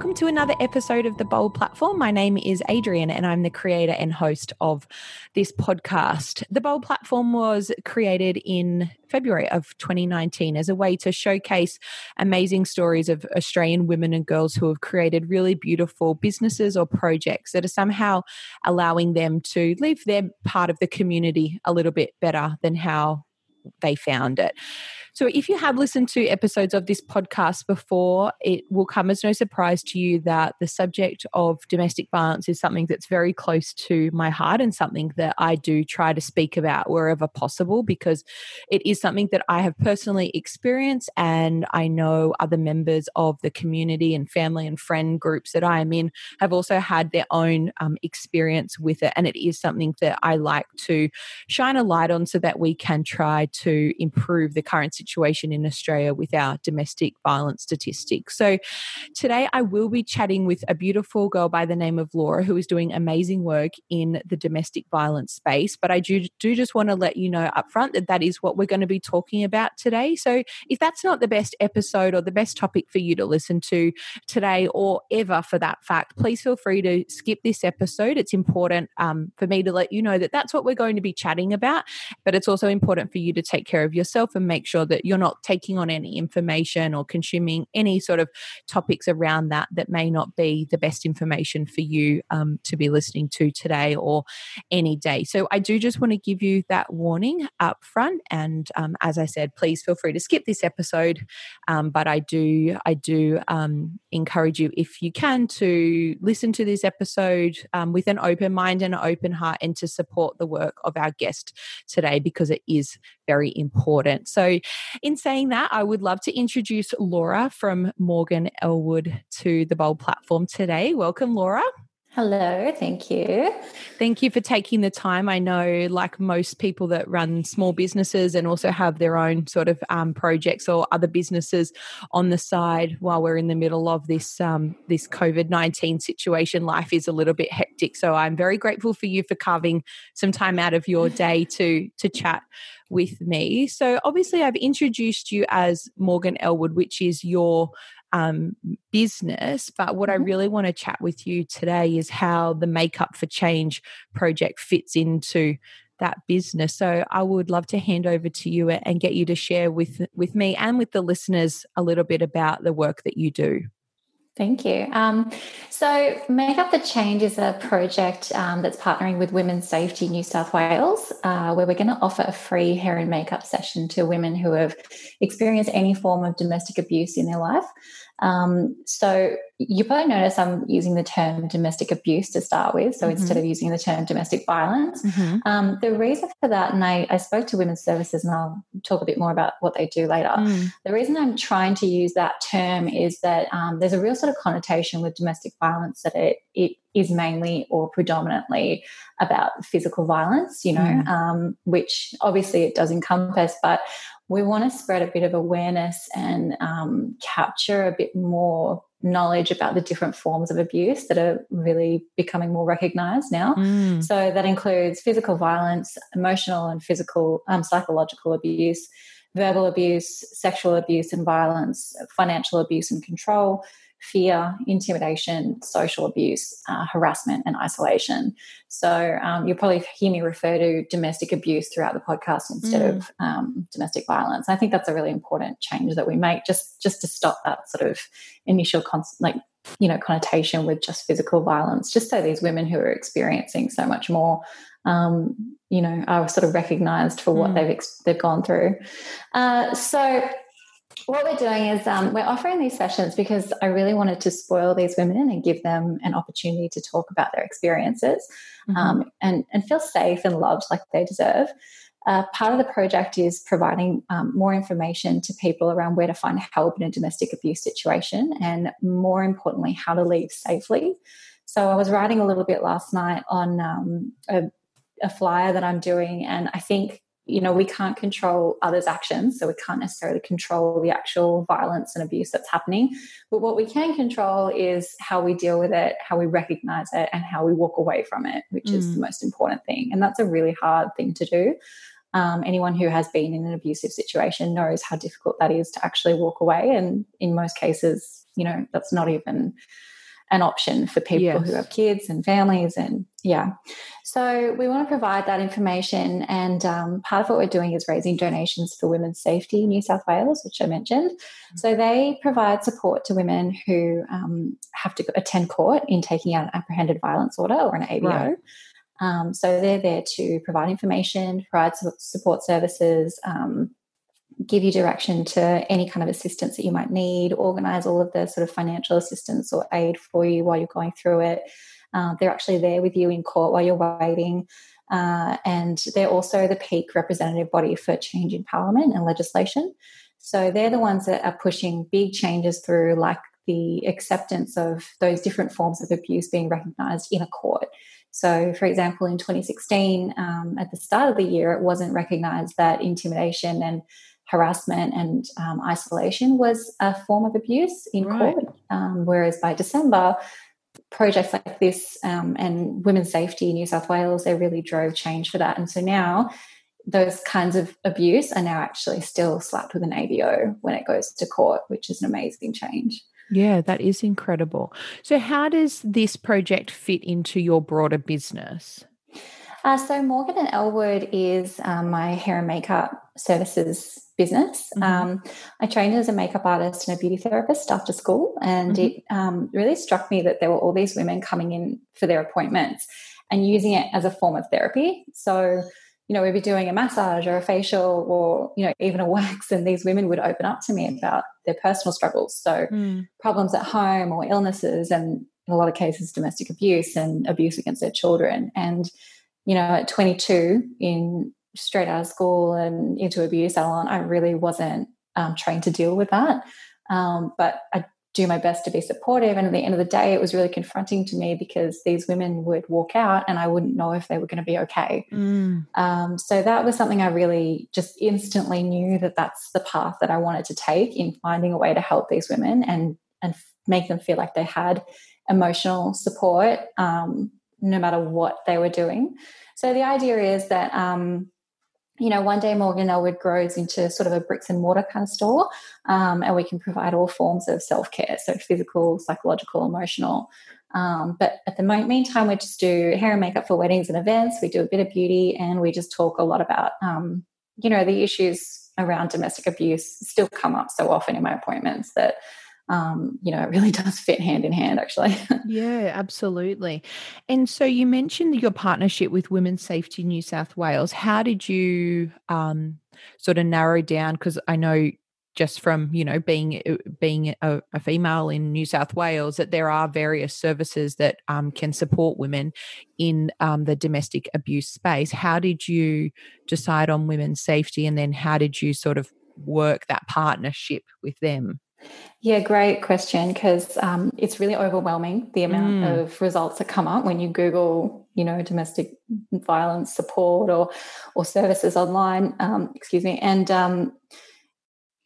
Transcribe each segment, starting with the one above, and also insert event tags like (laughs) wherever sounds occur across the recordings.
welcome to another episode of the Bold Platform. My name is Adrian, and I'm the creator and host of this podcast. The Bold Platform was created in February of 2019 as a way to showcase amazing stories of Australian women and girls who have created really beautiful businesses or projects that are somehow allowing them to live their part of the community a little bit better than how they found it. So, if you have listened to episodes of this podcast before, it will come as no surprise to you that the subject of domestic violence is something that's very close to my heart and something that I do try to speak about wherever possible because it is something that I have personally experienced and I know other members of the community and family and friend groups that I am in have also had their own um, experience with it. And it is something that I like to shine a light on so that we can try to improve the current situation in Australia with our domestic violence statistics. So today I will be chatting with a beautiful girl by the name of Laura who is doing amazing work in the domestic violence space. But I do, do just want to let you know up front that that is what we're going to be talking about today. So if that's not the best episode or the best topic for you to listen to today or ever for that fact, please feel free to skip this episode. It's important um, for me to let you know that that's what we're going to be chatting about, but it's also important for you to take care of yourself and make sure that you're not taking on any information or consuming any sort of topics around that that may not be the best information for you um, to be listening to today or any day. So I do just want to give you that warning up front. And um, as I said, please feel free to skip this episode. Um, but I do, I do um, encourage you, if you can, to listen to this episode um, with an open mind and an open heart and to support the work of our guest today because it is very important. So, in saying that, I would love to introduce Laura from Morgan Elwood to the Bold platform today. Welcome, Laura. Hello, thank you. Thank you for taking the time. I know, like most people that run small businesses and also have their own sort of um, projects or other businesses on the side, while we're in the middle of this um, this COVID nineteen situation, life is a little bit hectic. So I'm very grateful for you for carving some time out of your (laughs) day to to chat with me. So obviously, I've introduced you as Morgan Elwood, which is your um, business. But what mm-hmm. I really want to chat with you today is how the Makeup for Change project fits into that business. So I would love to hand over to you and get you to share with with me and with the listeners a little bit about the work that you do. Thank you. Um, so, Makeup the Change is a project um, that's partnering with Women's Safety New South Wales, uh, where we're going to offer a free hair and makeup session to women who have experienced any form of domestic abuse in their life. Um, so you probably notice I'm using the term domestic abuse to start with. So mm-hmm. instead of using the term domestic violence, mm-hmm. um, the reason for that, and I, I, spoke to women's services and I'll talk a bit more about what they do later. Mm. The reason I'm trying to use that term is that um, there's a real sort of connotation with domestic violence that it, it is mainly or predominantly about physical violence, you know, mm. um, which obviously it does encompass, but we want to spread a bit of awareness and um, capture a bit more knowledge about the different forms of abuse that are really becoming more recognized now. Mm. So that includes physical violence, emotional and physical, um, psychological abuse, verbal abuse, sexual abuse and violence, financial abuse and control, fear, intimidation, social abuse, uh, harassment, and isolation. So um, you'll probably hear me refer to domestic abuse throughout the podcast instead mm. of um, domestic violence. I think that's a really important change that we make just just to stop that sort of initial con- like you know connotation with just physical violence. Just so these women who are experiencing so much more um, you know, are sort of recognised for what mm. they've ex- they've gone through. Uh, so what we're doing is um, we're offering these sessions because I really wanted to spoil these women and give them an opportunity to talk about their experiences mm-hmm. um, and, and feel safe and loved like they deserve. Uh, part of the project is providing um, more information to people around where to find help in a domestic abuse situation and, more importantly, how to leave safely. So, I was writing a little bit last night on um, a, a flyer that I'm doing, and I think you know, we can't control others' actions, so we can't necessarily control the actual violence and abuse that's happening. But what we can control is how we deal with it, how we recognize it, and how we walk away from it, which mm. is the most important thing. And that's a really hard thing to do. Um, anyone who has been in an abusive situation knows how difficult that is to actually walk away. And in most cases, you know, that's not even an option for people yes. who have kids and families and yeah so we want to provide that information and um, part of what we're doing is raising donations for women's safety new south wales which i mentioned mm-hmm. so they provide support to women who um, have to attend court in taking out an apprehended violence order or an avo right. um, so they're there to provide information provide support services um, give you direction to any kind of assistance that you might need, organize all of the sort of financial assistance or aid for you while you're going through it. Uh, they're actually there with you in court while you're waiting. Uh, and they're also the peak representative body for change in parliament and legislation. So they're the ones that are pushing big changes through, like the acceptance of those different forms of abuse being recognized in a court. So, for example, in 2016, um, at the start of the year, it wasn't recognized that intimidation and harassment and um, isolation was a form of abuse in right. court. Um, whereas by December, projects like this um, and women's safety in New South Wales, they really drove change for that. And so now those kinds of abuse are now actually still slapped with an AVO when it goes to court, which is an amazing change. Yeah, that is incredible. So, how does this project fit into your broader business? Uh, so, Morgan and Elwood is um, my hair and makeup services business. Mm-hmm. Um, I trained as a makeup artist and a beauty therapist after school, and mm-hmm. it um, really struck me that there were all these women coming in for their appointments and using it as a form of therapy. So, you know, we'd be doing a massage or a facial or, you know, even a wax, and these women would open up to me about their personal struggles. So, mm. problems at home or illnesses, and in a lot of cases, domestic abuse and abuse against their children. And, you know, at 22 in straight out of school and into abuse salon, I really wasn't um, trained to deal with that. Um, but I do my best to be supportive. And at the end of the day, it was really confronting to me because these women would walk out and I wouldn't know if they were going to be okay. Mm. Um, so that was something I really just instantly knew that that's the path that I wanted to take in finding a way to help these women and and make them feel like they had emotional support um, no matter what they were doing. So the idea is that um, you know, one day Morgan Elwood grows into sort of a bricks and mortar kind of store, um, and we can provide all forms of self care, so physical, psychological, emotional. Um, but at the meantime, we just do hair and makeup for weddings and events. We do a bit of beauty, and we just talk a lot about, um, you know, the issues around domestic abuse still come up so often in my appointments that um, you know, it really (laughs) does fit hand in hand, actually. (laughs) yeah, absolutely. And so you mentioned your partnership with Women's Safety New South Wales. How did you um, sort of narrow down? Because I know just from you know being uh, being a, a, female in New South Wales that there are various services that um, can support women in um, the domestic abuse space. How did you decide on women's safety, and then how did you sort of work that partnership with them? Yeah, great question because um, it's really overwhelming the amount mm. of results that come up when you Google, you know, domestic violence support or or services online. Um, excuse me, and um,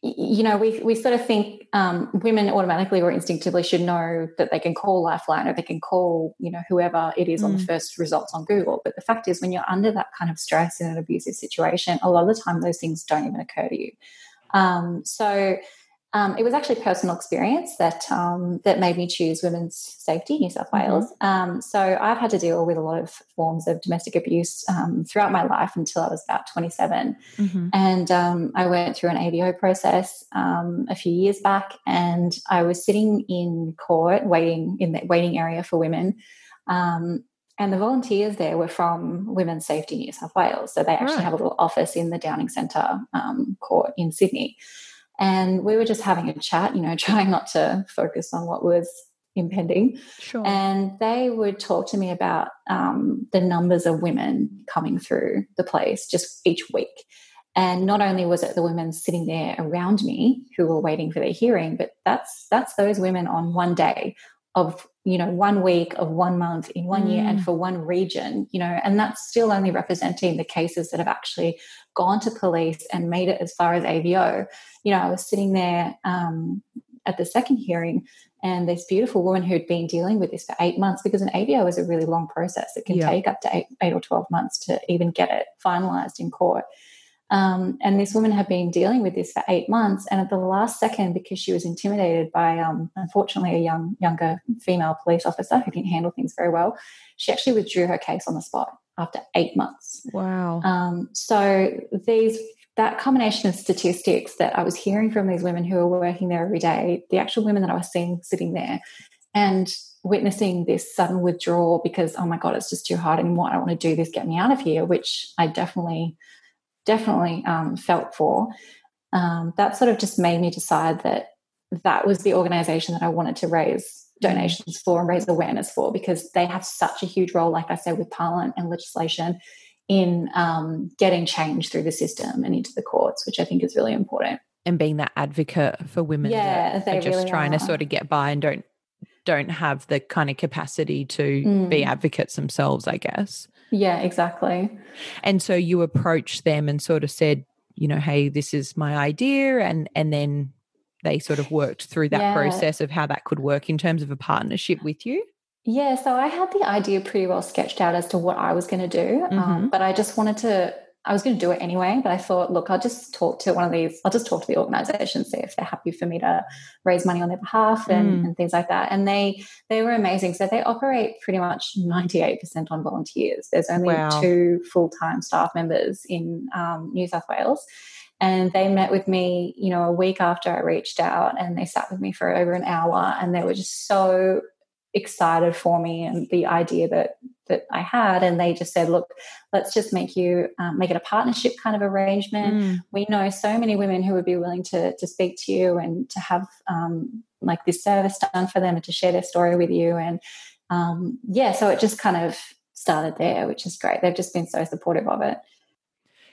you know, we we sort of think um, women automatically or instinctively should know that they can call Lifeline or they can call, you know, whoever it is mm. on the mm. first results on Google. But the fact is, when you're under that kind of stress in an abusive situation, a lot of the time those things don't even occur to you. Um, so um, it was actually personal experience that um, that made me choose Women's Safety New South mm-hmm. Wales. Mm-hmm. Um, so I've had to deal with a lot of forms of domestic abuse um, throughout my life until I was about 27, mm-hmm. and um, I went through an AVO process um, a few years back, and I was sitting in court waiting in the waiting area for women. and the volunteers there were from Women's Safety New South Wales. So they actually right. have a little office in the Downing Centre court in Sydney. And we were just having a chat, you know, (laughs) trying not to focus on what was impending. Sure. And they would talk to me about um, the numbers of women coming through the place just each week. And not only was it the women sitting there around me who were waiting for their hearing, but that's that's those women on one day of you know one week of one month in one mm. year and mm. for one region you know and that's still only representing the cases that have actually gone to police and made it as far as avo you know i was sitting there um, at the second hearing and this beautiful woman who'd been dealing with this for eight months because an avo is a really long process it can yeah. take up to eight, eight or 12 months to even get it finalized in court Um, and this woman had been dealing with this for eight months. And at the last second, because she was intimidated by, um, unfortunately, a young, younger female police officer who didn't handle things very well, she actually withdrew her case on the spot after eight months. Wow. Um, so these that combination of statistics that I was hearing from these women who are working there every day, the actual women that I was seeing sitting there, and witnessing this sudden withdrawal because oh my god, it's just too hard anymore. I don't want to do this. Get me out of here. Which I definitely, definitely um, felt for. Um, that sort of just made me decide that that was the organization that I wanted to raise donations for and raise awareness for because they have such a huge role, like I said, with parliament and legislation in um, getting change through the system and into the courts, which I think is really important. And being that advocate for women yeah, that are just really trying are. to sort of get by and don't don't have the kind of capacity to Mm. be advocates themselves, I guess. Yeah, exactly. And so you approached them and sort of said, you know, hey, this is my idea and and then they sort of worked through that Yeah. process of how that could work in terms of a partnership with you. Yeah, so I had the idea pretty well sketched out as to what I was going to do, um, Mhm. but I just wanted to. I was going to do it anyway, but I thought, look, I'll just talk to one of these. I'll just talk to the organisation, see if they're happy for me to raise money on their behalf and, Mm. and things like that. And they they were amazing. So they operate pretty much ninety eight percent on volunteers. There's only Wow. two full time staff members in um, New South Wales. And they met with me, you know, a week after I reached out, and they sat with me for over an hour, and they were just so excited for me and the idea that that I had, and they just said, "Look, let's just make you um, make it a partnership kind of arrangement. Mm. We know so many women who would be willing to to speak to you and to have um, like this service done for them and to share their story with you, and um, yeah, so it just kind of started there, which is great. They've just been so supportive of it.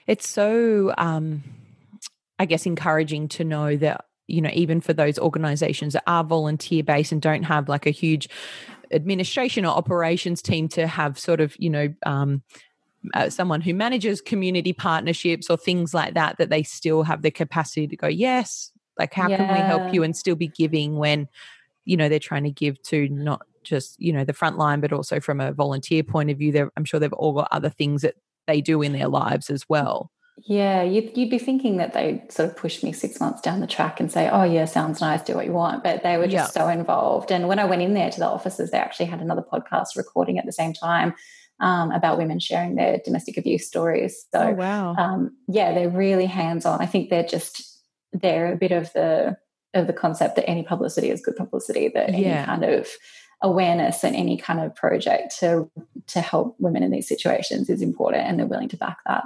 It's so, um, I guess, encouraging to know that, you know, even for those organizations that are volunteer based and don't have like a huge administration or operations team to have sort of, you know, um, uh, someone who manages community partnerships or things like that, that they still have the capacity to go, yes, like how can we help you and still be giving when, you know, they're trying to give to not just, you know, the front line, but also from a volunteer point of view. They're, I'm sure they've all got other things that they do in their lives as well. Yeah, you'd, you'd be thinking that they sort of push me six months down the track and say, "Oh yeah, sounds nice, do what you want," but they were just so involved. And when I went in there to the offices, they actually had another podcast recording at the same time um, about women sharing their domestic abuse stories. So oh, wow. um, yeah, they're really hands on. I think they're just they're a bit of the of the concept that any publicity is good publicity. That Yeah. any kind of awareness and any kind of project to to help women in these situations is important, and they're willing to back that.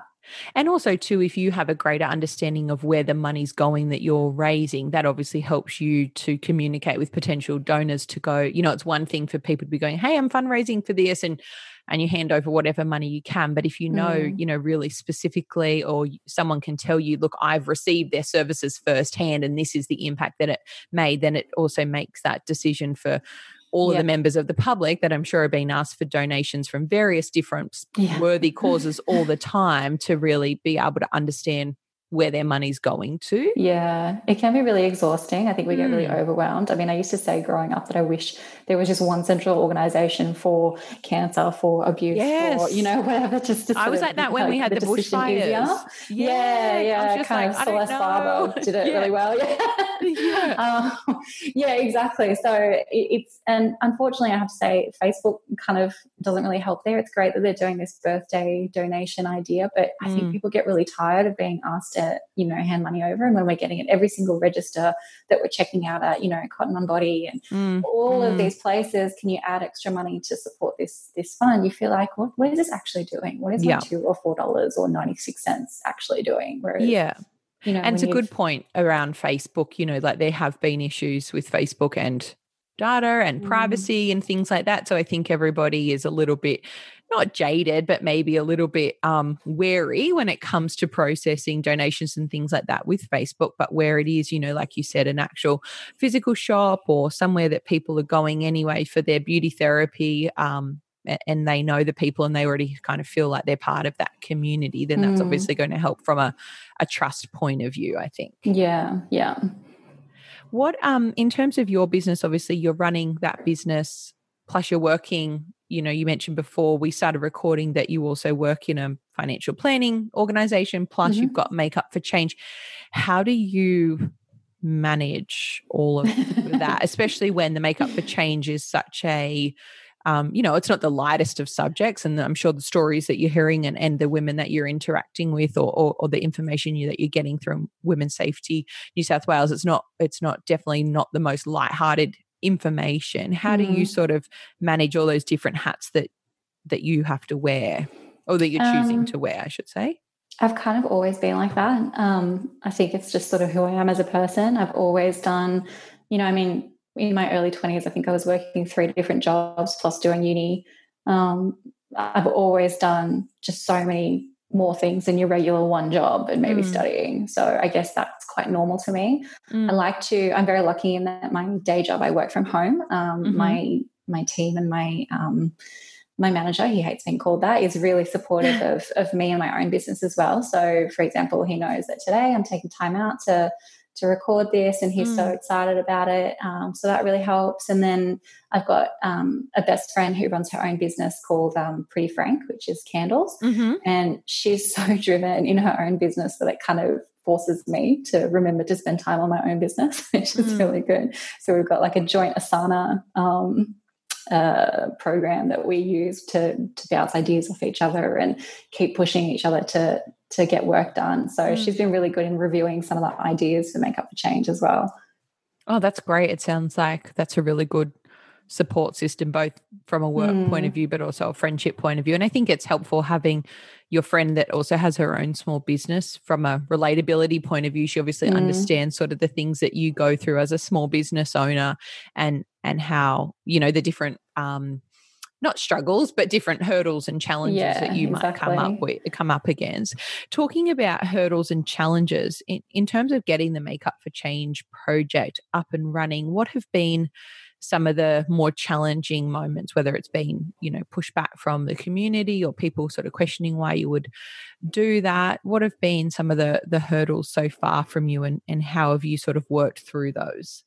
And also, too, if you have a greater understanding of where the money's going that you're raising, that obviously helps you to communicate with potential donors to go. You know, it's one thing for people to be going, "Hey, I'm fundraising for this," and and you hand over whatever money you can. But if you know, Mm. you know, really specifically, or someone can tell you, "Look, I've received their services firsthand, and this is the impact that it made," then it also makes that decision for all of the members of the public that I'm sure are being asked for donations from various different Yeah. worthy causes all the time to really be able to understand where their money's going to. Yeah, it can be really exhausting. I think we get really Mm. overwhelmed. I mean, I used to say growing up that I wish there was just one central organization for cancer, for abuse, for you know whatever. Just to I was like that when we had the, decision bushfires. easier. Yeah, yeah, I kind like, of Celeste Barber did it Yeah. really well. Yeah, (laughs) Yeah. (laughs) Um, yeah, exactly. So it's and unfortunately, I have to say, Facebook kind of doesn't really help there. It's great that they're doing this birthday donation idea, but I Mm. think people get really tired of being asked to, you know, hand money over. And when we're getting it, every single register that we're checking out at, you know, Cotton on Body and Mm, all mm. of these places, can you add extra money to support this this fund? You feel like, what, what is this actually doing? What is Yeah. my two or four dollars or ninety six cents actually doing? Whereas, Yeah. you know, And it's a good point around Facebook. You know, like there have been issues with Facebook and data and Mm. privacy and things like that. So I think everybody is a little bit not jaded, but maybe a little bit um, wary when it comes to processing donations and things like that with Facebook. But where it is, you know, like you said, an actual physical shop or somewhere that people are going anyway for their beauty therapy. Um, and they know the people and they already kind of feel like they're part of that community, then that's Mm. obviously going to help from a, a trust point of view, I think. Yeah, yeah. What um in terms of your business, obviously you're running that business plus you're working you know, you mentioned before we started recording that you also work in a financial planning organization, plus mm-hmm. you've got Makeup for Change. How do you manage all of that, (laughs) especially when the Makeup for Change is such a um, you know, it's not the lightest of subjects. And I'm sure the stories that you're hearing and, and the women that you're interacting with or, or, or the information you, that you're getting through Women's Safety New South Wales, it's not, it's not definitely not the most lighthearted information. How mm. do you mm. sort of manage all those different hats that, that you have to wear or that you're choosing um, to wear, I should say? I've kind of always been like that. Um, I think it's just sort of who I am as a person. I've always done, you know, I mean, in my early 20s, I think I was working three different jobs plus doing uni. Um, I've always done just so many more things than your regular one job and maybe mm. studying. So I guess that's quite normal to me. Mm. I like to, I'm very lucky in that my day job, I work from home. Um, mm-hmm. My my team and my um, my manager, he hates being called that, is really supportive (laughs) of, of me and my own business as well. So, for example, he knows that today I'm taking time out to to record this and he's mm. so excited about it um, so that really helps and then i've got um, a best friend who runs her own business called um, pretty frank which is candles mm-hmm. and she's (laughs) so driven in her own business that it kind of forces me to remember to spend time on my own business (laughs) which is mm. really good so we've got like a joint asana um, uh, program that we use to to bounce ideas off each other and keep pushing each other to to get work done. So mm. she's been really good in reviewing some of the ideas to make up for Change as well. Oh, that's great. It sounds like that's a really good support system, both from a work mm. point of mm. view, but also a friendship point of view. And I think it's helpful having your friend that also has her own small business from a relatability point of view. She obviously mm. understands sort of the things that you go through as a small business owner and and how, you know, the different um not struggles, but different hurdles and challenges yeah, that you exactly. might come up with, come up against. Talking about hurdles and challenges in, in terms of getting the Makeup for Change project up and running, what have been some of the more challenging moments, whether it's been, you know, pushback from the community or people sort of questioning why you would do that? What have been some of the the hurdles so far from you and, and how have you sort of worked through those?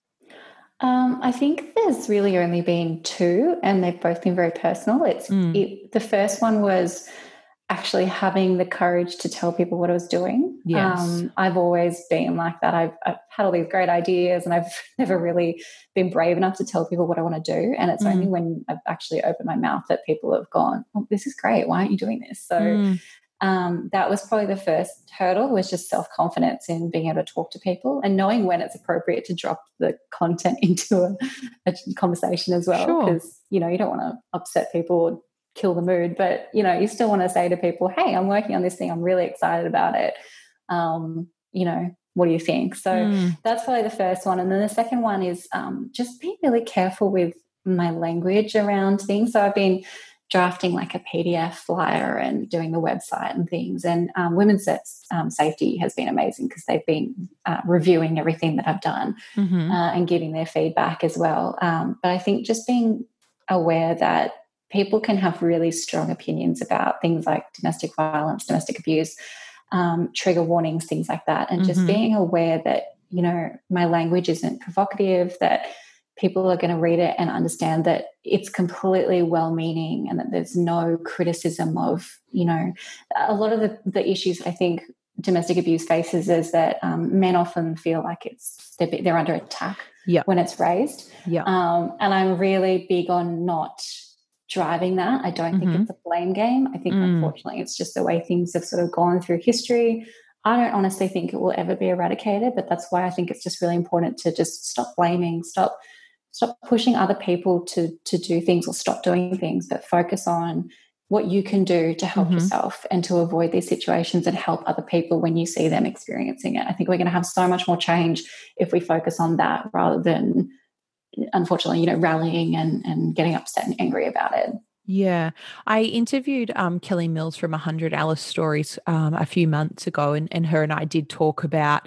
Um, I think there's really only been two, and they've both been very personal. It's mm. it, the first one was actually having the courage to tell people what I was doing. Yes. Um, I've always been like that. I've, I've, had all these great ideas, and I've (laughs) never really been brave enough to tell people what I want to do. And it's mm. only when I've actually opened my mouth that people have gone, "Oh, this is great. Why aren't you doing this?" So. Mm um, that was probably the first hurdle was just self-confidence in being able to talk to people and knowing when it's appropriate to drop the content (laughs) into a, a conversation as well because sure. you know you don't want to upset people kill the mood but you know you still want to say to people hey i'm working on this thing i'm really excited about it um, you know what do you think so mm. that's probably the first one and then the second one is um, just being really careful with my language around things so i've been drafting like a PDF flyer and doing the website and things. And um, Women's um, Safety has been amazing because they've been uh, reviewing everything that I've done mm-hmm. uh, and giving their feedback as well. Um, but I think just being aware that people can have really strong opinions about things like domestic violence, domestic abuse, um, trigger warnings, things like that. And mm-hmm. just being aware that, you know, my language isn't provocative, that people are going to read it and understand that it's completely well meaning and that there's no criticism of, you know, a lot of the, the issues I think domestic abuse faces is that um, men often feel like it's they're, they're under attack yeah. when it's raised. Yeah. Um, and I'm really big on not driving that. I don't mm-hmm. think it's a blame game. I think mm. unfortunately it's just the way things have sort of gone through history. I don't honestly think it will ever be eradicated, but that's why I think it's just really important to just stop blaming, stop stop pushing other people to to do things or stop doing things but focus on what you can do to help mm-hmm. yourself and to avoid these situations and help other people when you see them experiencing it i think we're going to have so much more change if we focus on that rather than unfortunately you know rallying and and getting upset and angry about it. Yeah, I interviewed um, Kelly Mills from 100 Alice Stories um, a few months ago, and, and her and I did talk about,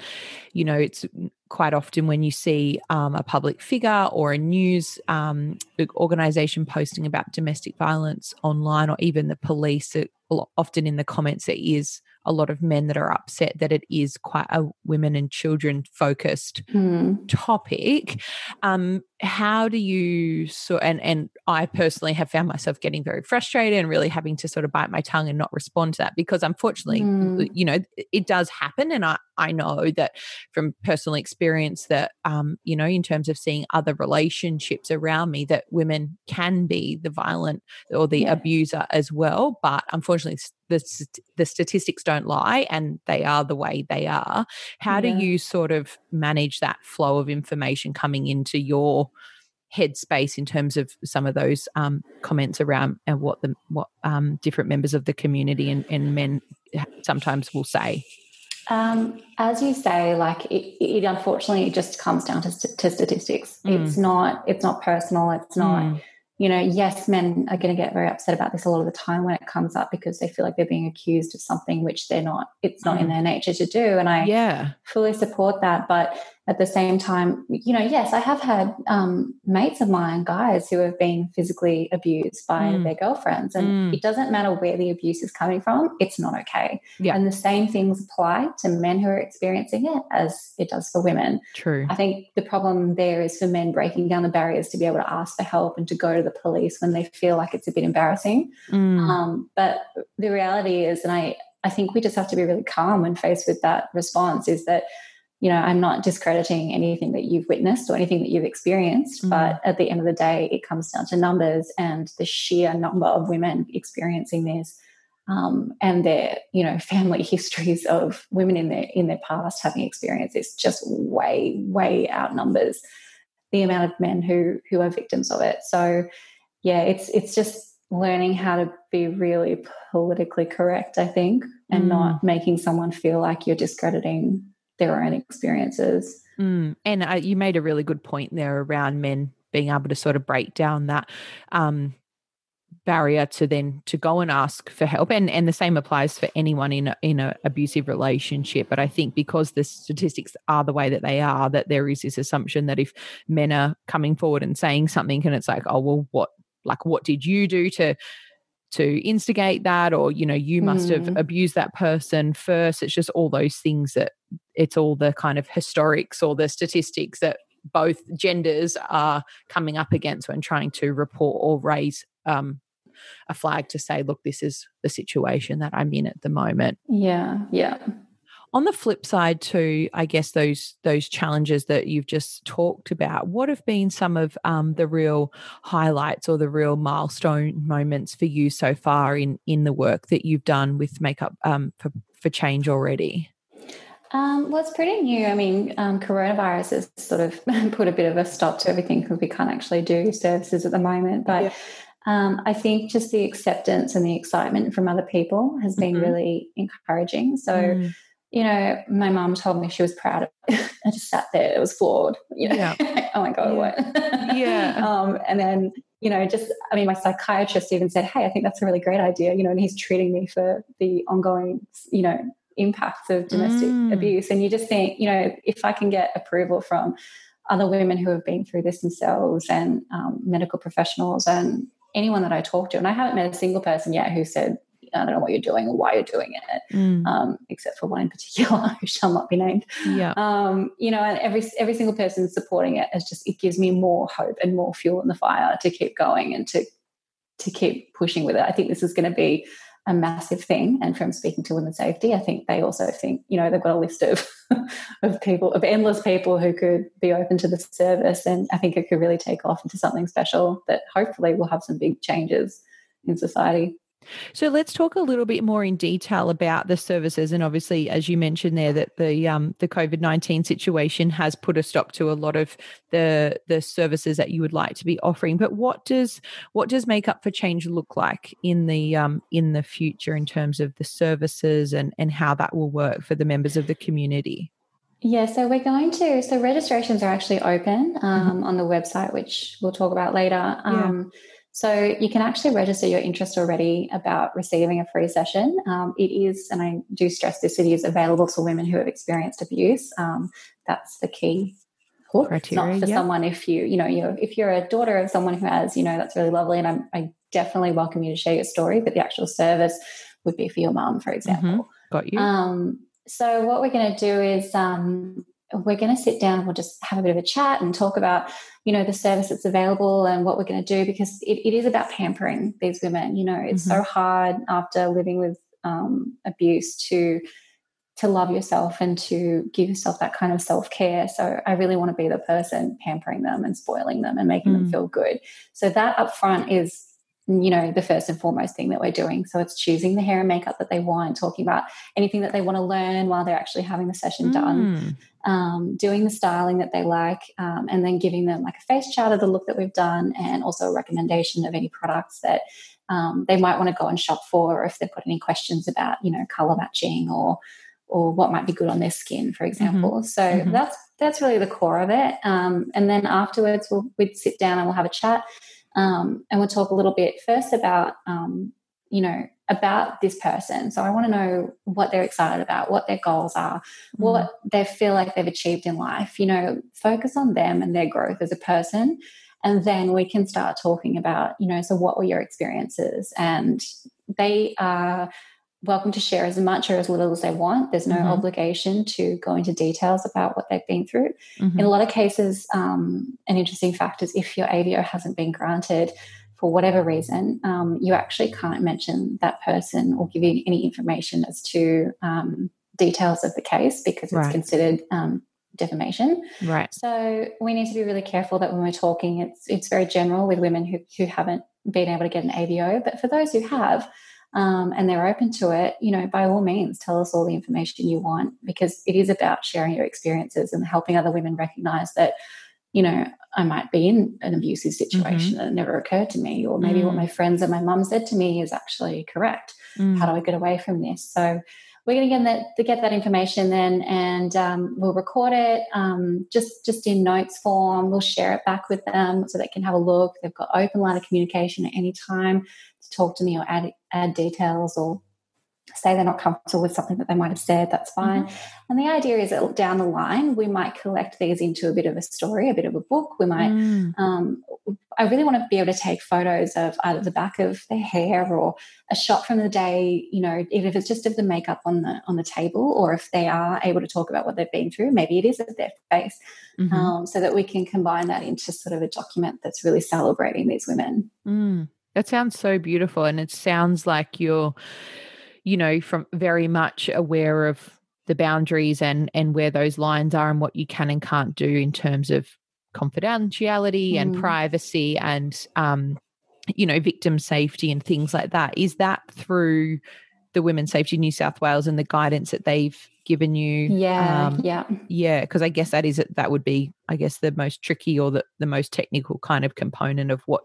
you know, it's quite often when you see um, a public figure or a news um, organization posting about domestic violence online or even the police, it, often in the comments, there is a lot of men that are upset that it is quite a women and children focused mm. topic. Um, how do you so and and I personally have found myself getting very frustrated and really having to sort of bite my tongue and not respond to that because unfortunately, mm. you know, it does happen, and I I know that from personal experience that um, you know, in terms of seeing other relationships around me, that women can be the violent or the yeah. abuser as well, but unfortunately, the the statistics don't lie and they are the way they are how yeah. do you sort of manage that flow of information coming into your headspace in terms of some of those um, comments around and what the what um, different members of the community and, and men sometimes will say um, as you say, like it, it, unfortunately it just comes down to, to statistics. Mm. It's not it's not personal. It's not mm you know, yes, men are going to get very upset about this a lot of the time when it comes up because they feel like they're being accused of something which they're not, it's not mm. in their nature to do. And I yeah. fully support that. But at the same time, you know, yes, I have had um, mates of mine, guys, who have been physically abused by mm. their girlfriends. And mm. it doesn't matter where the abuse is coming from, it's not okay. Yeah. And the same things apply to men who are experiencing it as it does for women. True. I think the problem there is for men breaking down the barriers to be able to ask for help and to go to the police when they feel like it's a bit embarrassing. Mm. Um, but the reality is, and I, I think we just have to be really calm when faced with that response, is that you know, I'm not discrediting anything that you've witnessed or anything that you've experienced, mm. but at the end of the day, it comes down to numbers and the sheer number of women experiencing this. Um, and their, you know, family (laughs) histories of women in their in their past having experienced this just way, way outnumbers the amount of men who who are victims of it. So, yeah, it's it's just learning how to be really politically correct, I think, and mm. not making someone feel like you're discrediting their own experiences. Mm. And uh, you made a really good point there around men being able to sort of break down that um, barrier to then to go and ask for help and and the same applies for anyone in a, in a abusive relationship but i think because the statistics are the way that they are that there is this assumption that if men are coming forward and saying something and it's like oh well what like what did you do to to instigate that or you know you must mm. have abused that person first it's just all those things that it's all the kind of historics or the statistics that both genders are coming up against when trying to report or raise um, a flag to say look this is the situation that i'm in at the moment. Yeah yeah. On the flip side too i guess those those challenges that you've just talked about what have been some of um, the real highlights or the real milestone moments for you so far in in the work that you've done with makeup um, for, for change already um, well, it's pretty new. I mean, um, coronavirus has sort of (laughs) put a bit of a stop to everything because we can't actually do services at the moment. But yeah. um, I think just the acceptance and the excitement from other people has been mm-hmm. really encouraging. So, mm you know, my mom told me she was proud of it. (laughs) I just sat there, it was floored. You know, yeah. (laughs) oh my God, yeah. what? yeah. Um, and then, you know, just, I mean, my psychiatrist even said, hey, I think that's a really great idea, you know, and he's treating me for the ongoing, you know, impacts of domestic mm. abuse. And you just think, you know, if I can get approval from other women who have been through this themselves and um, medical professionals and anyone that I talk to, and I haven't met a single person yet who said, I don't know what you're doing or why you're doing it, mm. um, except for one in particular (laughs) who shall not be named. Yeah. Um, you know, and every every single person supporting it is just it gives me more hope and more fuel in the fire to keep going and to to keep pushing with it. I think this is going to be a massive thing. And from speaking to women's safety, I think they also think, you know, they've got a list of (laughs) of people, of endless people who could be open to the service. And I think it could really take off into something special that hopefully will have some big changes in society. So let's talk a little bit more in detail about the services, and obviously, as you mentioned there, that the um, the COVID nineteen situation has put a stop to a lot of the the services that you would like to be offering. But what does what does Makeup for Change look like in the um, in the future in terms of the services and and how that will work for the members of the community? Yeah, so we're going to. So registrations are actually open um, mm-hmm. on the website, which we'll talk about later. Um, yeah so you can actually register your interest already about receiving a free session. Um, it is, and I do stress this, it is available to women who have experienced abuse. Um, that's the key hook. Criteria, not for someone if you, you know, you're, if you're a daughter of someone who has, you know, that's really lovely, and I'm, i definitely welcome you to share your story. But the actual service would be for your mum, for example. Mm-hmm. Got you. Um, so what we're going to do is um, we're going to sit down and we'll just have a bit of a chat and talk about you know the service that's available and what we're going to do because it, it is about pampering these women you know it's mm-hmm. so hard after living with um, abuse to to love yourself and to give yourself that kind of self care. So I really want to be the person pampering them and spoiling them and making mm. them feel good. So that up front is you know the first and foremost thing that we're doing so it's choosing the hair and makeup that they want talking about anything that they want to learn while they're actually having the session mm. done um, doing the styling that they like um, and then giving them like a face chart of the look that we've done and also a recommendation of any products that um, they might want to go and shop for or if they've got any questions about you know color matching or or what might be good on their skin for example mm-hmm. so mm-hmm. that's that's really the core of it um, and then afterwards we'll we'd sit down and we'll have a chat um, and we'll talk a little bit first about, um, you know, about this person. So I want to know what they're excited about, what their goals are, mm-hmm. what they feel like they've achieved in life. You know, focus on them and their growth as a person. And then we can start talking about, you know, so what were your experiences? And they are welcome to share as much or as little as they want. There's no mm-hmm. obligation to go into details about what they've been through. Mm-hmm. In a lot of cases, um, an interesting fact is if your AVO hasn't been granted for whatever reason, um, you actually can't mention that person or give you any information as to um, details of the case because it's right. considered um, defamation. Right. So we need to be really careful that when we're talking, it's it's very general with women who who haven't been able to get an AVO, but for those who have um, and they're open to it, you know, by all means, tell us all the information you want because it is about sharing your experiences and helping other women recognize that, you know, I might be in an abusive situation mm-hmm. that never occurred to me, or maybe mm. what my friends and my mum said to me is actually correct. Mm. How do I get away from this? So we're going to get that get that information then, and um, we'll record it um, just just in notes form. We'll share it back with them so they can have a look. They've got open line of communication at any time to talk to me or add add details or say they're not comfortable with something that they might have said, that's fine. Mm-hmm. And the idea is that down the line, we might collect these into a bit of a story, a bit of a book. We might, mm. um, I really want to be able to take photos of either the back of their hair or a shot from the day, you know, if it's just of the makeup on the on the table, or if they are able to talk about what they've been through, maybe it is of their face, mm-hmm. um, so that we can combine that into sort of a document that's really celebrating these women. Mm. That sounds so beautiful. And it sounds like you're, you know, from very much aware of the boundaries and and where those lines are and what you can and can't do in terms of confidentiality mm. and privacy and um you know victim safety and things like that is that through the women's safety new south wales and the guidance that they've given you yeah um, yeah yeah because i guess that is that would be i guess the most tricky or the, the most technical kind of component of what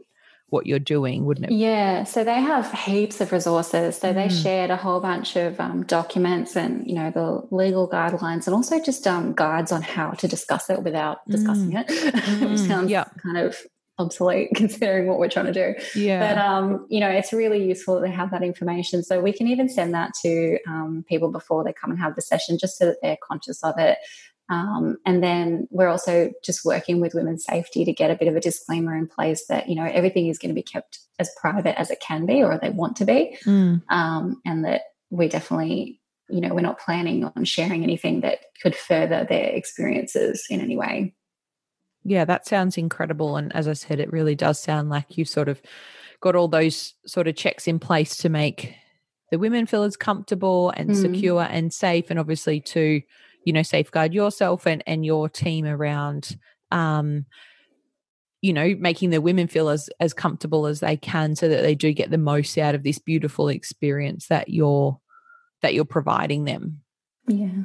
what you're doing, wouldn't it? Yeah. So they have heaps of resources. So mm. they shared a whole bunch of um, documents and, you know, the legal guidelines and also just um, guides on how to discuss it without discussing mm. it, (laughs) which mm. sounds kind of obsolete (laughs) considering what we're trying to do. Yeah. But um, you know, it's really useful that they have that information. So we can even send that to um, people before they come and have the session, just so that they're conscious of it. Um, and then we're also just working with women's safety to get a bit of a disclaimer in place that, you know, everything is going to be kept as private as it can be or they want to be. Mm. Um, and that we definitely, you know, we're not planning on sharing anything that could further their experiences in any way. Yeah, that sounds incredible. And as I said, it really does sound like you've sort of got all those sort of checks in place to make the women feel as comfortable and mm. secure and safe. And obviously, to you know safeguard yourself and and your team around um you know making the women feel as as comfortable as they can so that they do get the most out of this beautiful experience that you're that you're providing them. Yeah.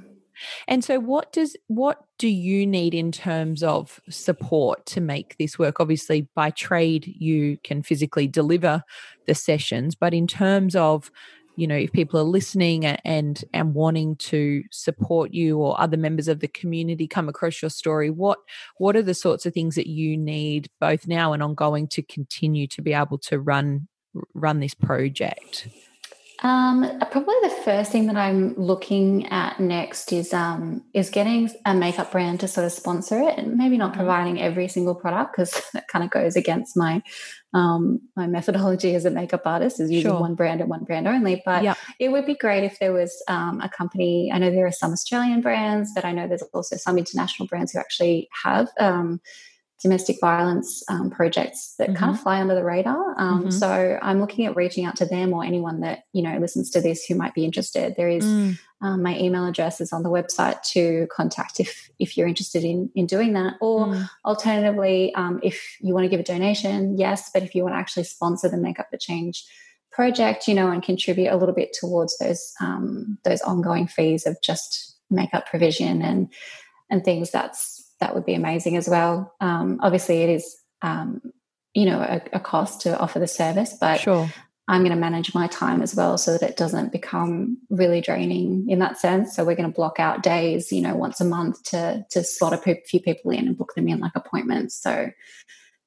And so what does what do you need in terms of support to make this work? Obviously by trade you can physically deliver the sessions but in terms of you know if people are listening and and wanting to support you or other members of the community come across your story what what are the sorts of things that you need both now and ongoing to continue to be able to run run this project Um, probably the first thing that I'm looking at next is um, is getting a makeup brand to sort of sponsor it, and maybe not mm-hmm. providing every single product because (laughs) that kind of goes against my um, my methodology as a makeup artist is using sure. one brand and one brand only. But yep. it would be great if there was um, a company. I know there are some Australian brands, but I know there's also some international brands who actually have um, domestic violence um, projects that mm-hmm. kind of fly under the radar. Um, mm-hmm. So I'm looking at reaching out to them or anyone that you know listens to this who might be interested. There is mm. um, my email address is on the website to contact if if you're interested in in doing that. Or mm. alternatively, um, if you want to give a donation, yes. But if you want to actually sponsor the Make Up the Change project, you know, and contribute a little bit towards those um, those ongoing fees of just makeup provision and and things, that's that would be amazing as well. Um, obviously, it is um, you know a, a, cost to offer the service, but sure. I'm going to manage my time as well so that it doesn't become really draining in that sense. So we're going to block out days, you know, once a month to to slot a few people in and book them in like appointments. So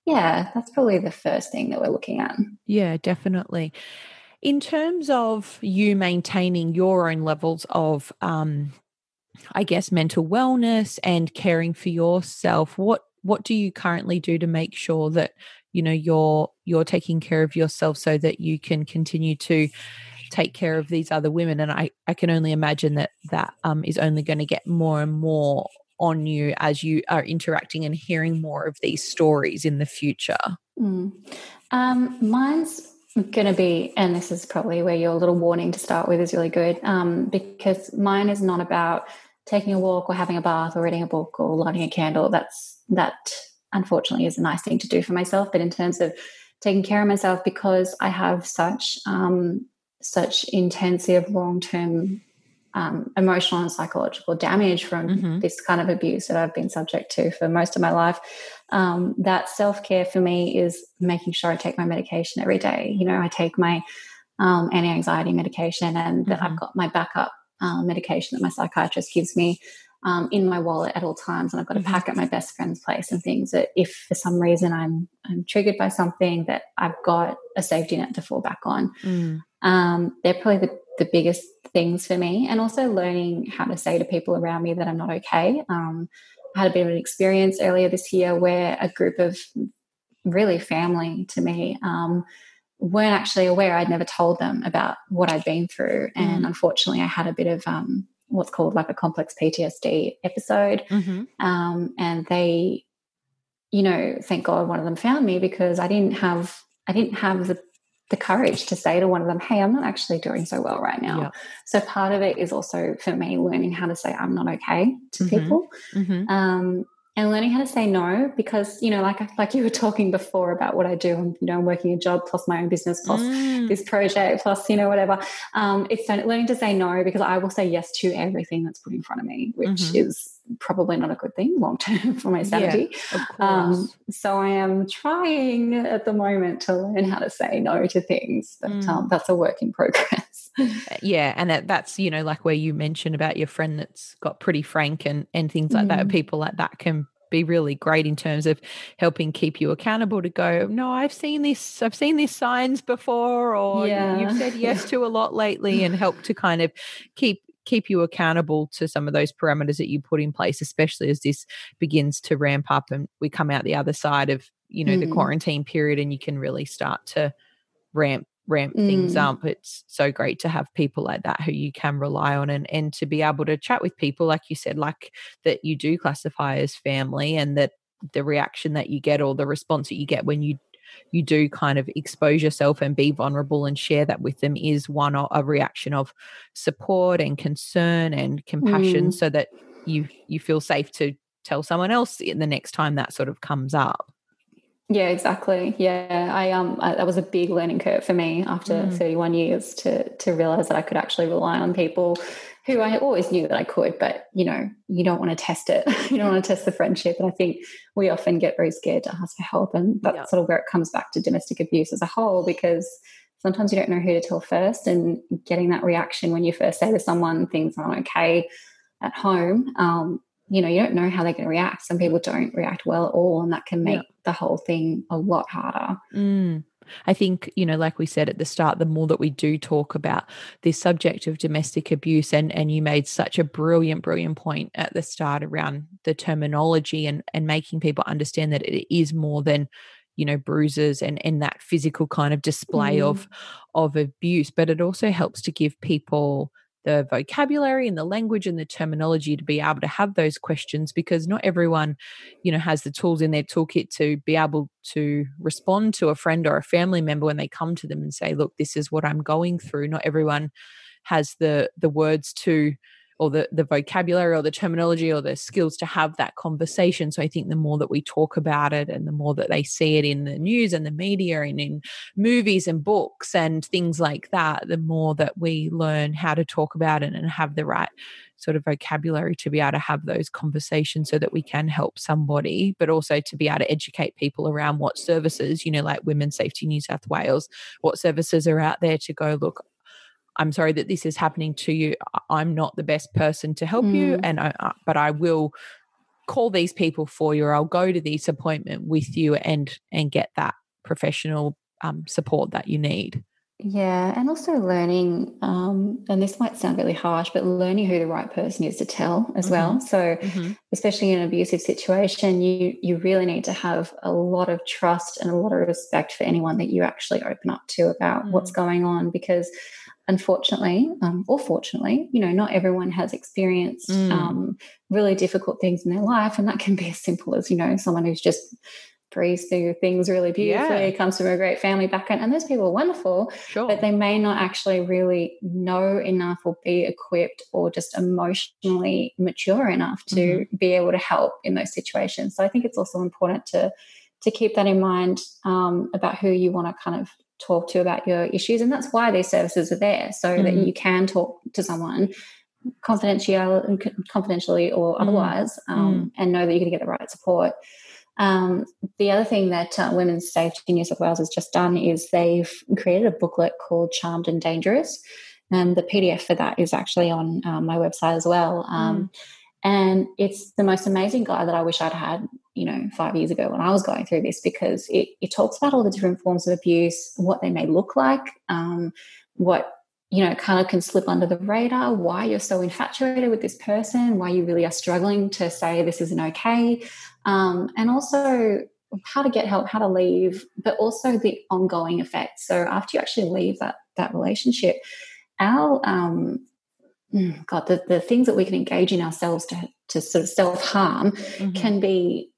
yeah, that's probably the first thing that we're looking at. Yeah, definitely. In terms of you maintaining your own levels of um, I guess mental wellness and caring for yourself what what do you currently do to make sure that you know you're you're taking care of yourself so that you can continue to take care of these other women and I I can only imagine that that um, is only going to get more and more on you as you are interacting and hearing more of these stories in the future. Mm. Um, mine's going to be, and this is probably where your little warning to start with is really good, um, because mine is not about taking a walk or having a bath or reading a book or lighting a candle that's that unfortunately is a nice thing to do for myself but in terms of taking care of myself because i have such um, such intensive long-term um, emotional and psychological damage from mm-hmm. this kind of abuse that I've been subject to for most of my life. Um, that self care for me is making sure I take my medication every day. You know, I take my um, anti anxiety medication and mm-hmm. I've got my backup um, medication that my psychiatrist gives me um, in my wallet at all times, and I've got a mm-hmm. pack at my best friend's place and things that if for some reason I'm I'm triggered by something that I've got a safety net to fall back on. Mm. Um, they're probably the, the biggest things for me, and also learning how to say to people around me that I'm not okay. Um, I had a bit of an experience earlier this year where a group of really family to me um, weren't actually aware. I'd never told them about what I'd been through. And mm. unfortunately, I had a bit of um, what's called like a complex PTSD episode. Mm-hmm. Um, and they, you know, thank God one of them found me because I didn't have, I didn't have the, the courage to say to one of them, Hey, I'm not actually doing so well right now. Yeah. So part of it is also for me learning how to say I'm not okay to mm-hmm. people. Mm-hmm. Um, and learning how to say no because you know like like you were talking before about what I do I'm you know I'm working a job plus my own business plus mm. this project plus you know whatever um, it's learning to say no because I will say yes to everything that's put in front of me which mm-hmm. is probably not a good thing long term (laughs) for my sanity yeah, um, so I am trying at the moment to learn how to say no to things but mm. um, that's a work in (laughs) progress yeah and that, that's you know like where you mentioned about your friend that's got pretty frank and and things like mm. that people like that can be really great in terms of helping keep you accountable to go no i've seen this i've seen these signs before or yeah. you've said yes to a lot lately and help to kind of keep keep you accountable to some of those parameters that you put in place especially as this begins to ramp up and we come out the other side of you know mm. the quarantine period and you can really start to ramp ramp mm. things up. It's so great to have people like that who you can rely on and, and to be able to chat with people, like you said, like that you do classify as family and that the reaction that you get or the response that you get when you you do kind of expose yourself and be vulnerable and share that with them is one a reaction of support and concern and compassion mm. so that you you feel safe to tell someone else in the next time that sort of comes up yeah, exactly. Yeah, I um, I, that was a big learning curve for me after mm. 31 years to to realize that I could actually rely on people who I always knew that I could, but you know, you don't want to test it. (laughs) you don't want to test the friendship, and I think we often get very scared to ask for help, and that's yeah. sort of where it comes back to domestic abuse as a whole, because sometimes you don't know who to tell first, and getting that reaction when you first say to someone things aren't okay at home. Um, you know, you don't know how they're going to react. Some people don't react well at all, and that can make yeah. the whole thing a lot harder. Mm. I think, you know, like we said at the start, the more that we do talk about this subject of domestic abuse, and, and you made such a brilliant, brilliant point at the start around the terminology and, and making people understand that it is more than you know bruises and and that physical kind of display mm. of of abuse but it also helps to give people the vocabulary and the language and the terminology to be able to have those questions because not everyone you know has the tools in their toolkit to be able to respond to a friend or a family member when they come to them and say look this is what i'm going through. Not everyone has the the words to or the the vocabulary or the terminology or the skills to have that conversation. So i think the more that we talk about it and the more that they see it in the news and the media and in movies and books and things like that the more that we learn how to talk about it and have the right sort of vocabulary to be able to have those conversations so that we can help somebody, but also to be able to educate people around what services, you know, like Women's Safety New South Wales, what services are out there to go, look, I'm sorry that this is happening to you. I'm not the best person to help mm. you, and I, but I will call these people for you, or I'll go to this appointment with you and and get that professional um, support that you need. Yeah, and also learning, um, and this might sound really harsh, but learning who the right person is to tell as mm-hmm. well. So, mm-hmm. especially in an abusive situation, you you really need to have a lot of trust and a lot of respect for anyone that you actually open up to about mm-hmm. what's mm. going on, because unfortunately, um, or fortunately, you know, not everyone has experienced mm. um, really difficult things in their life. And that can be as simple as, you know, someone who's just breezed through things really beautifully, yeah. comes from a great family background. And those people are wonderful, sure. but they may not actually really know enough or be equipped or just emotionally mature enough to mm-hmm. be able to help in those situations. So I think it's also important to to keep that in mind um, about who you want to kind of talk to about your issues. And that's why these services are there so mm-hmm. that you can talk to someone confidential, confidentially or mm-hmm. otherwise um, mm-hmm. and know that you're going to get the right support. Um, the other thing that uh, Women's Safety New South Wales has just done is they've created a booklet called Charmed and Dangerous. And the PDF for that is actually on um, my website as well. Um, mm. And it's the most amazing guide that I wish I'd had you know, five years ago when I was going through this because it, it talks about all the different forms of abuse, what they may look like, um, what, you know, kind of can slip under the radar, why you're so infatuated with this person, why you really are struggling to say this isn't okay, um, and also how to get help, how to leave, but also the ongoing effects. So after you actually leave that that relationship, our um, mm, God, the, the things that we can engage in ourselves to, to sort of self harm mm-hmm. can be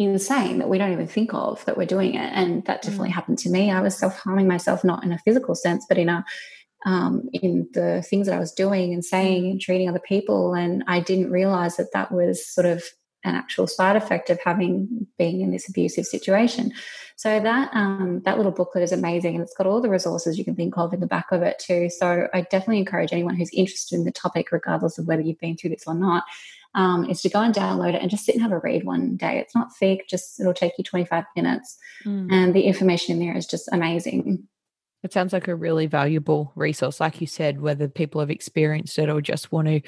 insane that we don't even think of that we're doing it. And that definitely mm. happened to me. I was self harming myself, not in a physical sense, but in a um, in the things that I was doing and saying and treating other people. And I didn't realize that that was sort of an actual side effect of having being in this abusive situation. So that um, that little booklet is amazing, and it's got all the resources you can think of in the back of it too. So I definitely encourage anyone who's interested in the topic, regardless of whether you've been through this or not, um, is to go and download it and just sit and have a read one day. It's not thick, just it'll take you 25 minutes. Mm. And the information in there is just amazing. It sounds like a really valuable resource, like you said, whether people have experienced it or just want to,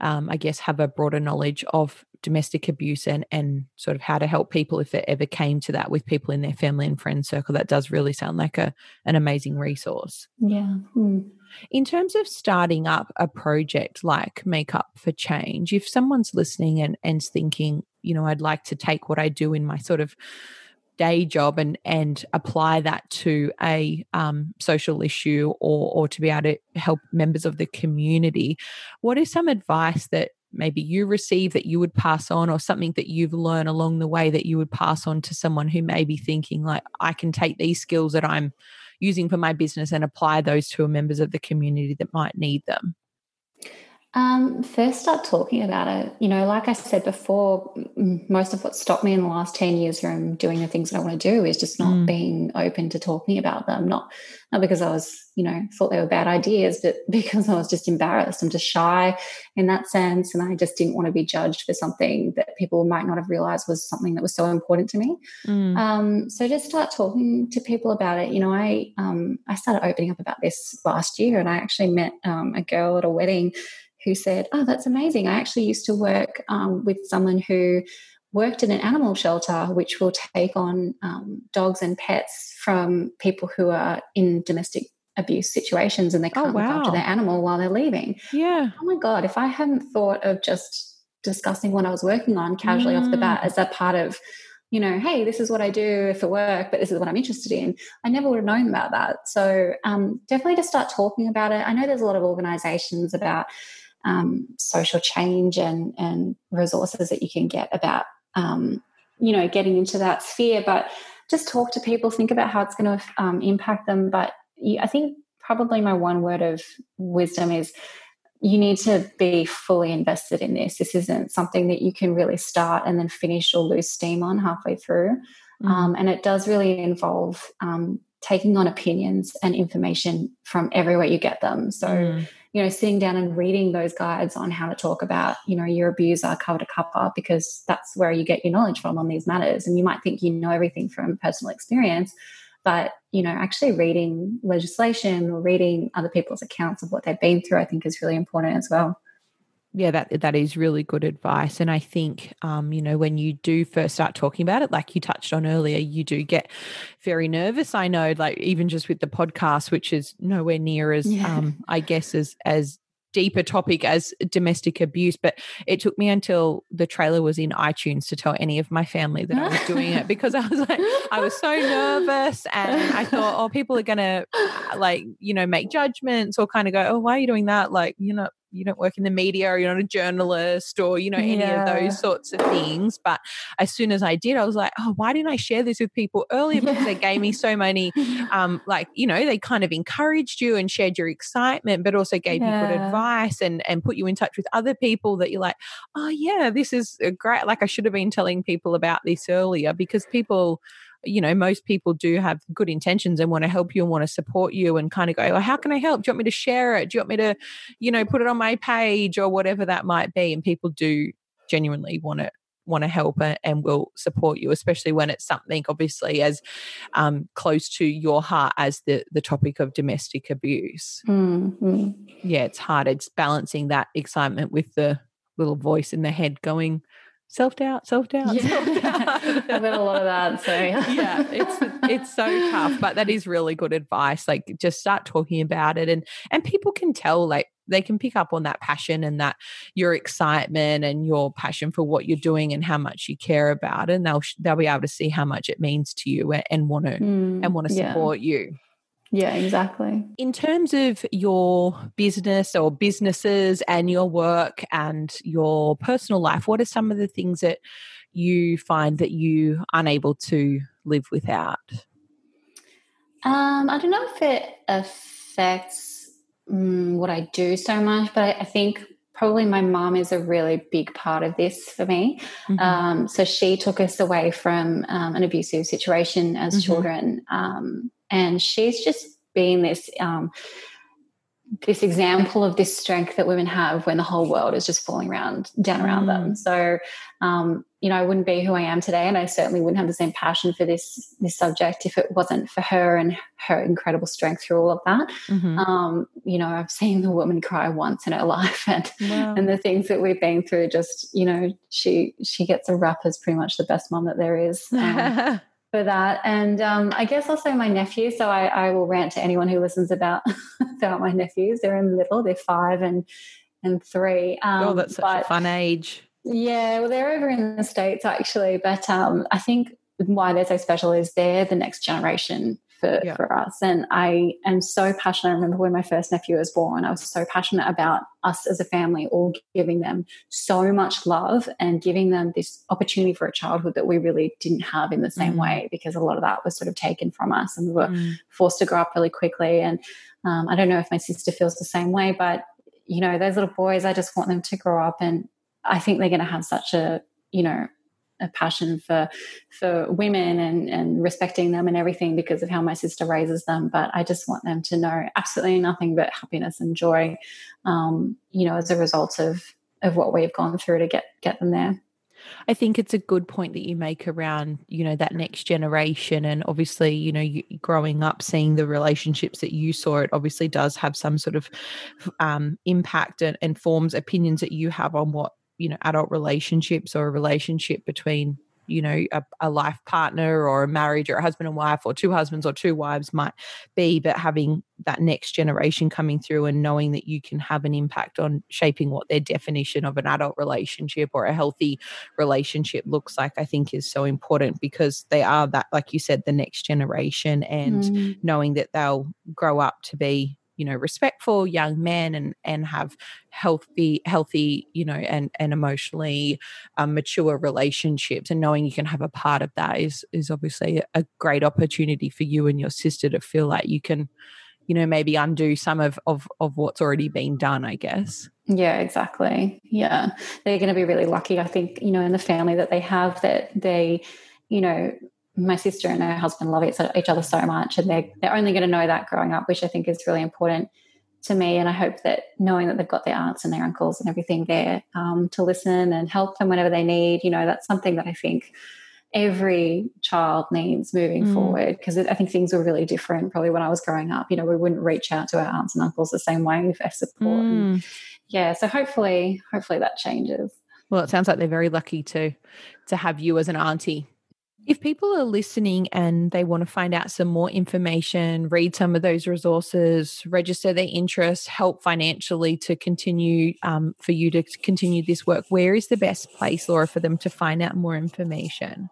um, I guess, have a broader knowledge of domestic abuse and and sort of how to help people if it ever came to that with people in their family and friend circle. That does really sound like a an amazing resource. Yeah. Mm. In terms of starting up a project like Make Up for Change, if someone's listening and, and thinking, you know, I'd like to take what I do in my sort of day job and and apply that to a um, social issue or or to be able to help members of the community, what is some advice that maybe you receive that you would pass on or something that you've learned along the way that you would pass on to someone who may be thinking like i can take these skills that i'm using for my business and apply those to members of the community that might need them? Um, first, start talking about it. You know, like I said before, most of what stopped me in the last 10 years from doing the things that I want to do is just not mm. being open to talking about them. Not, not because I was, you know, thought they were bad ideas, but (laughs) because I was just embarrassed. I'm just shy in that sense. And I just didn't want to be judged for something that people might not have realized was something that was so important to me. Mm. Um, so just start talking to people about it. You know, I, um, I started opening up about this last year and I actually met um, a girl at a wedding who said, Oh, that's amazing. I actually used to work um, with someone who worked in an animal shelter, which will take on um, dogs and pets from people who are in domestic abuse situations and they oh, can't oh, wow. look after their animal while they're leaving. Yeah. Oh my God, if I hadn't thought of just discussing what I was working on casually mm. off the bat mm. as a part of, you know, hey, this is what I do for work, but this is what I'm interested in, I never would have known about that. So um, definitely to start talking about it. I know there's a lot of organizations about um, social change and, and resources that you can get about, um, you know, getting into that sphere, but just talk to people, think about how it's going to um, impact them. But I think probably my one word of wisdom is you need to be fully invested in this. This isn't something that you can really start and then finish or lose steam on halfway through. Mm. Um, and it does really involve um, taking on opinions and information from everywhere you get them. So, mm. You know, sitting down and reading those guides on how to talk about, you know, your abuser cover to cover, because that's where you get your knowledge from on these matters. And you might think you know everything from personal experience, but you know actually reading legislation or reading other people's accounts of what they've been through i think is really important as well yeah that that is really good advice and i think um, you know when you do first start talking about it like you touched on earlier you do get very nervous i know like even just with the podcast which is nowhere near as yeah. um, i guess as as deeper topic as domestic abuse, but it took me until the trailer was in iTunes to tell any of my family that I was doing it because I was like, I was so nervous and I thought, oh, people are going to like, you know, make judgments or kind of go, oh, why are you doing that? Like, you know, you don't work in the media or you're not a journalist or you know any yeah. of those sorts of things but as soon as i did i was like oh why didn't i share this with people earlier because they gave me so many (laughs) um like you know they kind of encouraged you and shared your excitement but also gave yeah. you good advice and and put you in touch with other people that you're like oh yeah this is great like i should have been telling people about this earlier because people you know, most people do have good intentions and want to help you and want to support you and kind of go, well, how can I help? Do you want me to share it? Do you want me to, you know, put it on my page or whatever that might be? And people do genuinely want to want to help and will support you, especially when it's something obviously as um, close to your heart as the the topic of domestic abuse. Mm-hmm. Yeah, it's hard. It's balancing that excitement with the little voice in the head going, self doubt, self doubt, yeah. self (laughs) doubt. I've got a lot of that. So yeah, it's it's so tough, but that is really good advice. Like just start talking about it, and and people can tell like they can pick up on that passion and that your excitement and your passion for what you're doing and how much you care about it and they'll they'll be able to see how much it means to you and want to mm, and want to support yeah. you yeah, exactly. In terms of your business or businesses and your work and your personal life, what are some of the things that you find that you are unable to live without? Um, I don't know if it affects um, what I do so much, but I, I think probably my mom is a really big part of this for me. Mm-hmm. Um, so she took us away from um, an abusive situation as mm-hmm. children. Um, and she's just been this um, this example of this strength that women have when the whole world is just falling around down around mm. them. So, um, you know, I wouldn't be who I am today, and I certainly wouldn't have the same passion for this this subject if it wasn't for her and her incredible strength through all of that. Mm-hmm. Um, you know, I've seen the woman cry once in her (laughs) life, and wow. and the things that we've been through. Just you know, she she gets a rap as pretty much the best mom that there is. (laughs) Um, for that. And um, I guess also my nephew. So I, I, will rant to anyone who listens about (laughs) about my nephews. They're in little. They're five and and three. Um, oh, that's such but, a fun age. Yeah, well, they're over in the states actually, but um, I think why they're so special is they're the next generation for, yeah. for us. And I am so passionate. I remember when my first nephew was born, I was so passionate about us as a family all giving them so much love and giving them this opportunity for a childhood that we really didn't have in the same mm. way because a lot of that was sort of taken from us and we were mm. forced to grow up really quickly. And um, I don't know if my sister feels the same way, but you know, those little boys, I just want them to grow up and I think they're going to have such a, you know, a passion for for women and and respecting them and everything because of how my sister raises them but i just want them to know absolutely nothing but happiness and joy um, you know as a result of of what we've gone through to get get them there I think it's a good point that you make around, you know, that next generation. And obviously, you know, you, growing up, seeing the relationships that you saw, it obviously does have some sort of um, impact and, and forms opinions that you have on what, you know, adult relationships or a relationship between you know a, a, life partner or a marriage or a husband and wife or two husbands or two wives might be but having that next generation coming through and knowing that you can have an impact on shaping what their definition of an adult relationship or a healthy relationship looks like i think is so important because they are that like you said the next generation and mm. knowing that they'll grow up to be you know respectful young men and and have healthy healthy you know and and emotionally um, mature relationships and knowing you can have a part of that is is obviously a great opportunity for you and your sister to feel like you can you know maybe undo some of of of what's already been done i guess. Yeah exactly. Yeah. They're going to be really lucky i think you know in the family that they have that they you know my sister and her husband love each other so much and they're, they're only going to know that growing up which i think is really important to me and i hope that knowing that they've got their aunts and their uncles and everything there um, to listen and help them whenever they need you know that's something that i think every child needs moving mm. forward because i think things were really different probably when i was growing up you know we wouldn't reach out to our aunts and uncles the same way for support mm. and yeah so hopefully hopefully that changes well it sounds like they're very lucky to to have you as an auntie if people are listening and they want to find out some more information, read some of those resources, register their interest, help financially to continue um, for you to continue this work, where is the best place, Laura, for them to find out more information?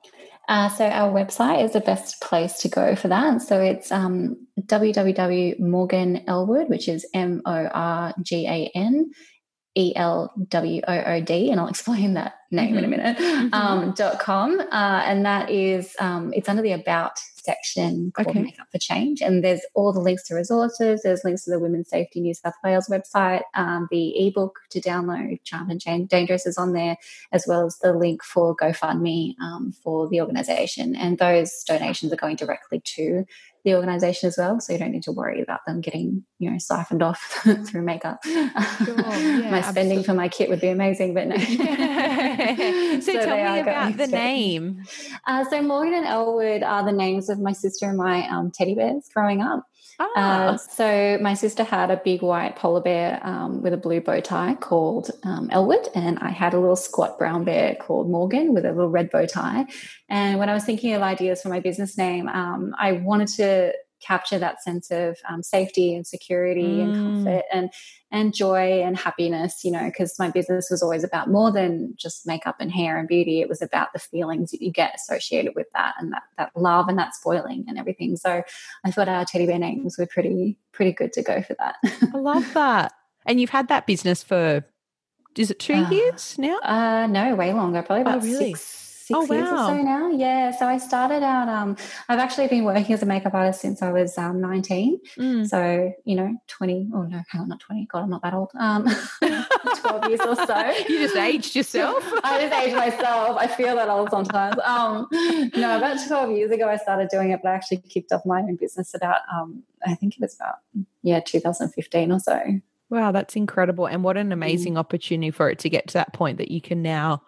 Uh, so our website is the best place to go for that. So it's um, www.morgan which is M O R G A N E L W O O D, and I'll explain that name mm-hmm. in a mm-hmm. minute. Mm-hmm. Um, dot com, uh, and that is um, it's under the about section called okay. Make Up for Change, and there's all the links to resources. There's links to the Women's Safety New South Wales website. Um, the ebook to download, Charmed and Change Dangerous, is on there, as well as the link for GoFundMe um, for the organisation, and those donations are going directly to the organization as well. So you don't need to worry about them getting, you know, siphoned off (laughs) through makeup. Sure, yeah, my spending absolutely. for my kit would be amazing, but no. (laughs) so, (laughs) so, tell me about the name. Uh, so Morgan and Elwood are the names of my sister and my um, teddy bears growing up. Uh, ah. Uh, so my sister had a big white polar bear um, with a blue bow tie called um, Elwood, and I had a little squat brown bear called Morgan with a little red bow tie. And when I was thinking of ideas for my business name, um, I wanted to capture that sense of um, safety and security mm. and comfort and and joy and happiness you know because my business was always about more than just makeup and hair and beauty. It was about the feelings that you get associated with that and that that love and that spoiling and everything. So i thought our teddy bear names were pretty pretty good to go for that. (laughs) I love that. And you've had that business for is it two uh, years now? uh no way longer probably about oh, really? six six oh, years wow. or so now. Yeah. So I started out, um, I've actually been working as a makeup artist since I was um, 19. Mm. So, you know, 20, oh no, hang on, not 20. God, I'm not that old. Um, (laughs) 12 years or so. (laughs) You just aged yourself. (laughs) I just aged myself. I feel that old sometimes. Um, no, about 12 years ago, I started doing it, but I actually kicked off my own business about, um, I think it was about, yeah, 2015 or so. Wow, that's incredible. And what an amazing mm. opportunity for it to get to that point that you can now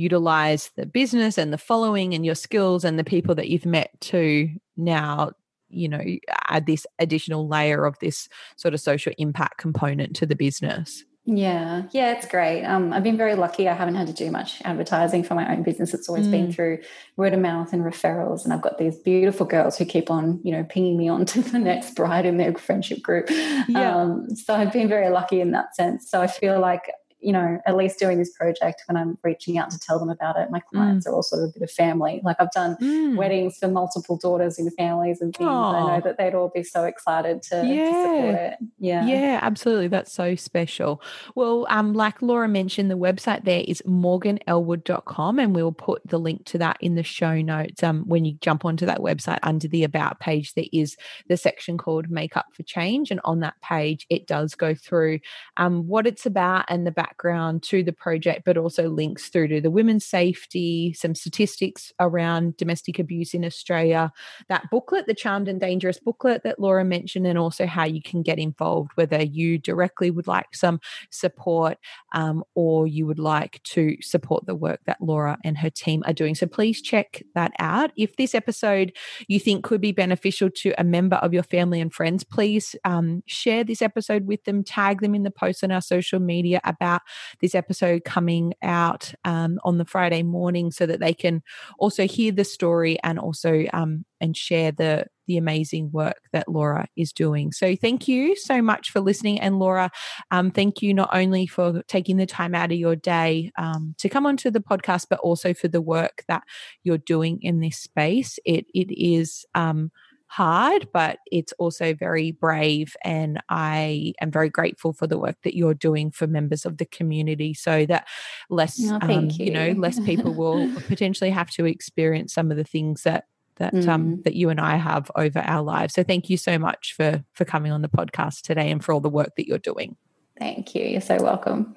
utilize the business and the following and your skills and the people that you've met to now you know add this additional layer of this sort of social impact component to the business? Yeah. Yeah it's great. Um, i've been very lucky. I haven't had to do much advertising for my own business. It's always mm. been through word of mouth and referrals and i've got these beautiful girls who keep on you know pinging me on (laughs) to the next bride in their friendship group. Yeah. Um, so i've been very lucky in that sense. So i feel like you know, at least doing this project when I'm reaching out to tell them about it, my clients mm. are all sort of a bit of family. Like I've done mm. weddings for multiple daughters in families and things. Aww. I know that they'd all be so excited to, yeah. to, support it. Yeah. Yeah, absolutely. That's so special. Well, um, like Laura mentioned, the website there is morganelwood.com and we'll put the link to that in the show notes. Um, when you jump onto that website under the about page, there is the section called Make Up for Change. And on that page, it does go through um, what it's about and the back background to the project, but also links through to the women's safety, some statistics around domestic abuse in Australia, that booklet, the Charmed and Dangerous booklet that Laura mentioned, and also how you can get involved, whether you directly would like some support um, or you would like to support the work that Laura and her team are doing. So please check that out. If this episode you think could be beneficial to a member of your family and friends, please um, share this episode with them, tag them in the post on our social media about this episode coming out um, on the Friday morning so that they can also hear the story and also um, and share the the amazing work that Laura is doing. So thank you so much for listening, and Laura, um, thank you not only for taking the time out of your day um, to come onto the podcast, but also for the work that you're doing in this space. It it is. Um, hard, but it's also very brave. And I am very grateful for the work that you're doing for members of the community so that less, oh, um, you. you. know, less people will (laughs) potentially have to experience some of the things that that um, mm. um, that you and I have over our lives. So thank you so much for for coming on the podcast today and for all the work that you're doing. Thank you. You're so welcome.